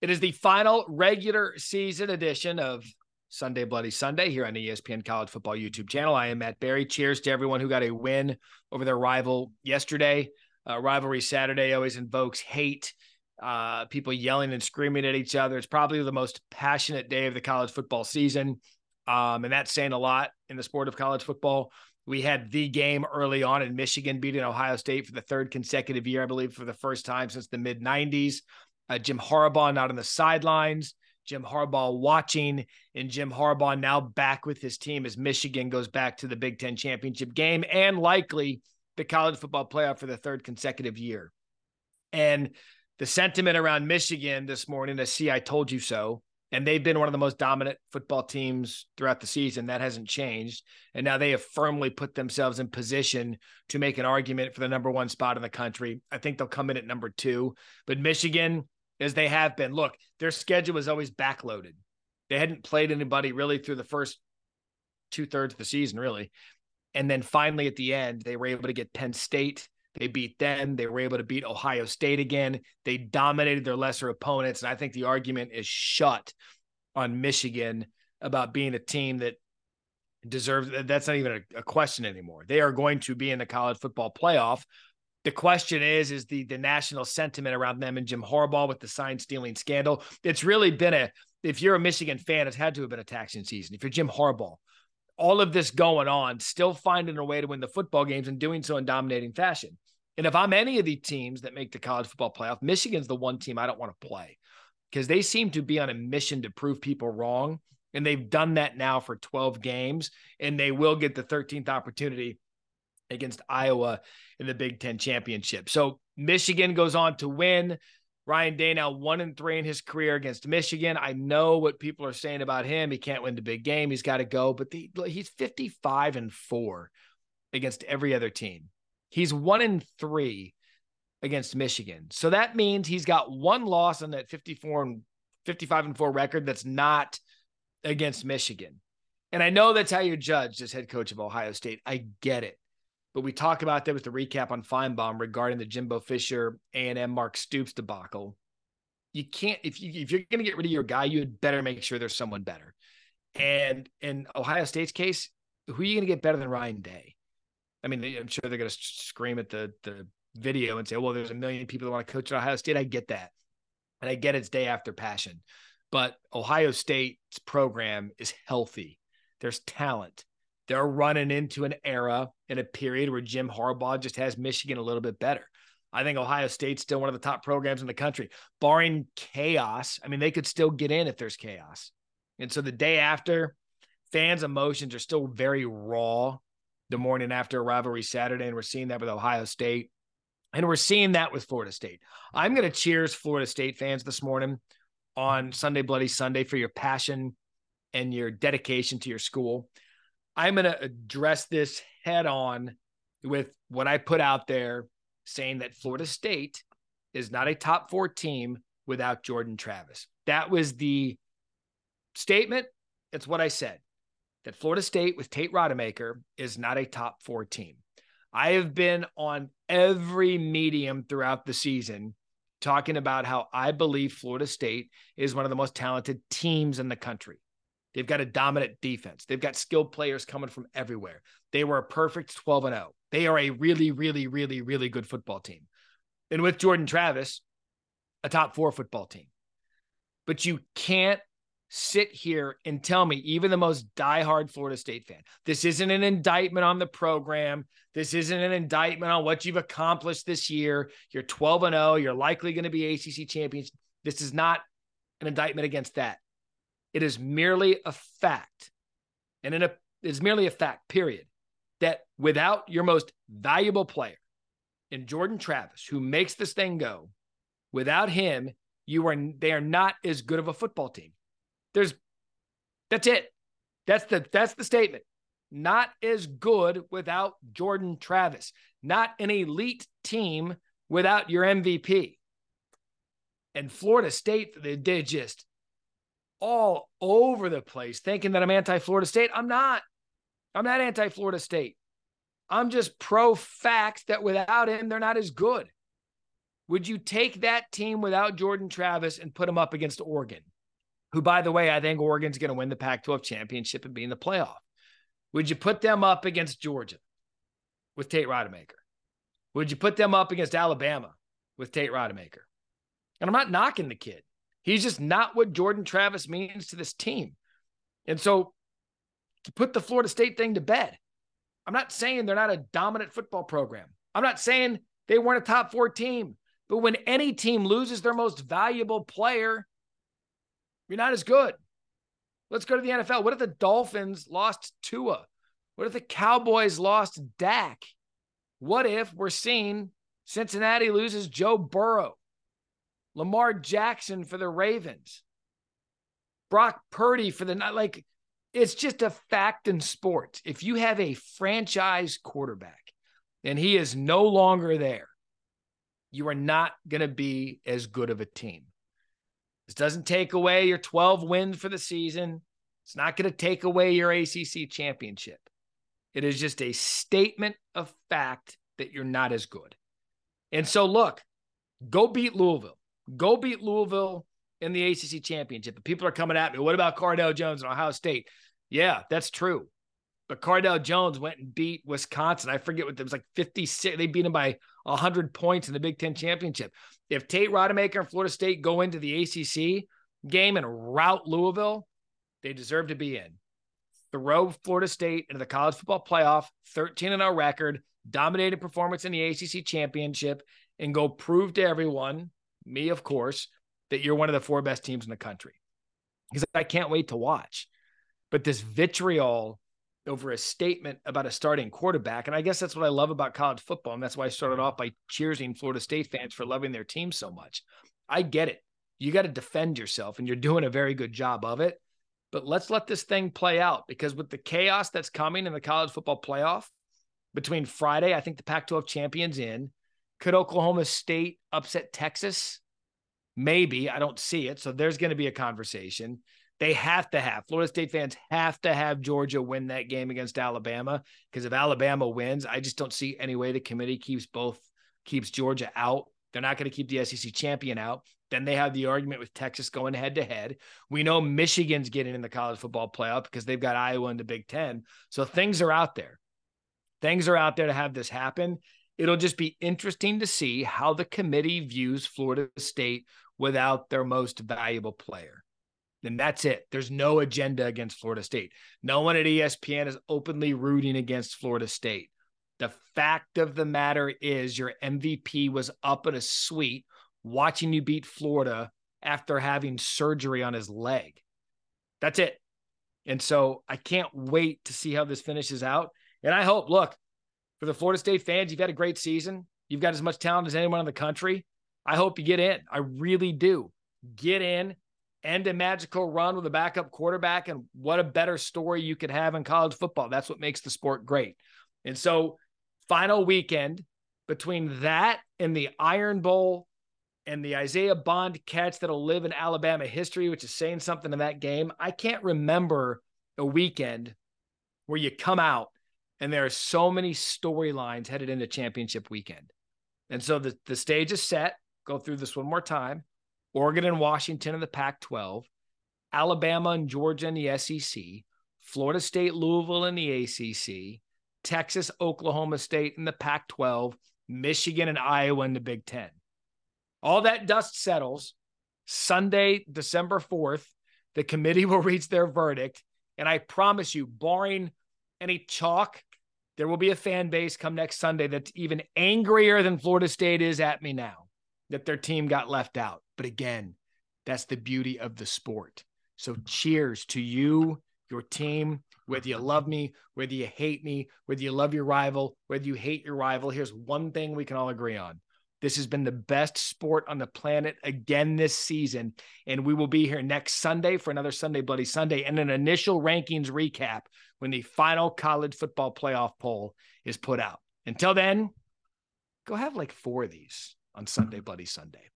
It is the final regular season edition of Sunday Bloody Sunday here on the ESPN College Football YouTube channel. I am Matt Barrie. Cheers to everyone who got a win over their rival yesterday. Uh, rivalry Saturday always invokes hate, uh, people yelling and screaming at each other. It's probably the most passionate day of the college football season. Um, and that's saying a lot in the sport of college football. We had the game early on in Michigan beating Ohio State for the third consecutive year, I believe, for the first time since the mid 90s. Uh, Jim Harbaugh not on the sidelines. Jim Harbaugh watching, and Jim Harbaugh now back with his team as Michigan goes back to the Big Ten championship game and likely the college football playoff for the third consecutive year. And the sentiment around Michigan this morning to see I told you so. And they've been one of the most dominant football teams throughout the season. That hasn't changed. And now they have firmly put themselves in position to make an argument for the number one spot in the country. I think they'll come in at number two. But Michigan, as they have been. Look, their schedule was always backloaded. They hadn't played anybody really through the first two thirds of the season, really. And then finally at the end, they were able to get Penn State. They beat them. They were able to beat Ohio State again. They dominated their lesser opponents. And I think the argument is shut on Michigan about being a team that deserves that's not even a, a question anymore. They are going to be in the college football playoff the question is, is the the national sentiment around them and Jim Harbaugh with the sign stealing scandal? It's really been a if you're a Michigan fan, it's had to have been a taxing season. If you're Jim Harbaugh, all of this going on, still finding a way to win the football games and doing so in dominating fashion. And if I'm any of the teams that make the college football playoff, Michigan's the one team I don't want to play because they seem to be on a mission to prove people wrong. And they've done that now for 12 games, and they will get the 13th opportunity against Iowa in the Big Ten championship. So Michigan goes on to win. Ryan Day now one and three in his career against Michigan. I know what people are saying about him. He can't win the big game. He's got to go, but the, he's 55 and four against every other team. He's one and three against Michigan. So that means he's got one loss on that 54 and 55 and four record that's not against Michigan. And I know that's how you judge as head coach of Ohio State. I get it. But we talk about that with the recap on Finebaum regarding the Jimbo Fisher A&M Mark Stoops debacle. You can't if you if you're going to get rid of your guy, you had better make sure there's someone better. And in Ohio State's case, who are you going to get better than Ryan Day? I mean, I'm sure they're going to scream at the the video and say, "Well, there's a million people that want to coach at Ohio State." I get that, and I get it's day after passion, but Ohio State's program is healthy. There's talent they're running into an era in a period where Jim Harbaugh just has Michigan a little bit better. I think Ohio State's still one of the top programs in the country, barring chaos. I mean, they could still get in if there's chaos. And so the day after, fans' emotions are still very raw the morning after a rivalry Saturday. And we're seeing that with Ohio State. And we're seeing that with Florida State. I'm going to cheers Florida State fans this morning on Sunday Bloody Sunday for your passion and your dedication to your school. I'm going to address this head on with what I put out there saying that Florida State is not a top four team without Jordan Travis. That was the statement. It's what I said that Florida State with Tate Rodemaker is not a top four team. I have been on every medium throughout the season talking about how I believe Florida State is one of the most talented teams in the country. They've got a dominant defense. They've got skilled players coming from everywhere. They were a perfect 12 and 0. They are a really, really, really, really good football team. And with Jordan Travis, a top four football team. But you can't sit here and tell me, even the most diehard Florida State fan, this isn't an indictment on the program. This isn't an indictment on what you've accomplished this year. You're 12 and 0. You're likely going to be ACC champions. This is not an indictment against that. It is merely a fact, and in a it's merely a fact, period, that without your most valuable player in Jordan Travis, who makes this thing go, without him, you are they are not as good of a football team. There's that's it. That's the that's the statement. Not as good without Jordan Travis. Not an elite team without your MVP. And Florida State, they, they just all over the place thinking that I'm anti Florida State. I'm not. I'm not anti Florida State. I'm just pro fact that without him, they're not as good. would you take that team without Jordan Travis and put them up against Oregon? Who, by the way, I think Oregon's going to win the Pac 12 championship and be in the playoff. Would you put them up against Georgia with Tate Rodemaker? Would you put them up against Alabama with Tate Rodemaker? And I'm not knocking the kid. He's just not what Jordan Travis means to this team. And so to put the Florida State thing to bed, I'm not saying they're not a dominant football program. I'm not saying they weren't a top four team. But when any team loses their most valuable player, you're not as good. Let's go to the NFL. What if the Dolphins lost Tua? What if the Cowboys lost Dak? What if we're seeing Cincinnati loses Joe Burrow, Lamar Jackson for the Ravens, Brock Purdy for the like? It's just a fact in sports. If you have a franchise quarterback and he is no longer there, you are not going to be as good of a team. This doesn't take away your 12 wins for the season. It's not going to take away your ACC championship. It is just a statement of fact that you're not as good. And so, look, go beat Louisville. Go beat Louisville in the ACC championship. people are coming at me. What about Cardale Jones and Ohio State? Yeah, that's true. But Cardale Jones went and beat Wisconsin. I forget what it was like 56. They beat him by 100 points in the Big Ten championship. If Tate Rodemaker and Florida State go into the ACC game and rout Louisville, they deserve to be in. Throw Florida State into the college football playoff, 13 0 record, dominated performance in the ACC championship, and go prove to everyone, me, of course, that you're one of the four best teams in the country. Because I can't wait to watch. But this vitriol over a statement about a starting quarterback. And I guess that's what I love about college football. And that's why I started off by cheering Florida State fans for loving their team so much. I get it. You got to defend yourself, and you're doing a very good job of it. But let's let this thing play out because with the chaos that's coming in the college football playoff between Friday, I think the Pac 12 champions in. Could Oklahoma State upset Texas? Maybe. I don't see it. So there's going to be a conversation. They have to have Florida State fans have to have Georgia win that game against Alabama because if Alabama wins, I just don't see any way the committee keeps both keeps Georgia out. They're not going to keep the SEC champion out. Then they have the argument with Texas going head to head. We know Michigan's getting in the college football playoff because they've got Iowa in the Big Ten. So things are out there. Things are out there to have this happen. It'll just be interesting to see how the committee views Florida State without their most valuable player. And that's it. There's no agenda against Florida State. No one at ESPN is openly rooting against Florida State. The fact of the matter is, your MVP was up in a suite watching you beat Florida after having surgery on his leg. That's it. And so I can't wait to see how this finishes out. And I hope, look, for the Florida State fans, you've had a great season. You've got as much talent as anyone in the country. I hope you get in. I really do. Get in, end a magical run with a backup quarterback. And what a better story you could have in college football. That's what makes the sport great. And so, final weekend between that and the Iron Bowl and the Isaiah Bond catch that'll live in Alabama history, which is saying something in that game. I can't remember a weekend where you come out and there are so many storylines headed into championship weekend. And so the, the stage is set. Go through this one more time. Oregon and Washington in the Pac 12, Alabama and Georgia in the SEC, Florida State, Louisville in the ACC, Texas, Oklahoma State in the Pac 12, Michigan and Iowa in the Big Ten. All that dust settles. Sunday, December 4th, the committee will reach their verdict. And I promise you, barring any chalk, there will be a fan base come next Sunday that's even angrier than Florida State is at me now that their team got left out. But again, that's the beauty of the sport. So cheers to you, your team, whether you love me, whether you hate me, whether you love your rival, whether you hate your rival. Here's one thing we can all agree on. This has been the best sport on the planet again this season. And we will be here next Sunday for another Sunday Bloody Sunday and an initial rankings recap when the final college football playoff poll is put out. Until then, go have like four of these on Sunday Bloody Sunday.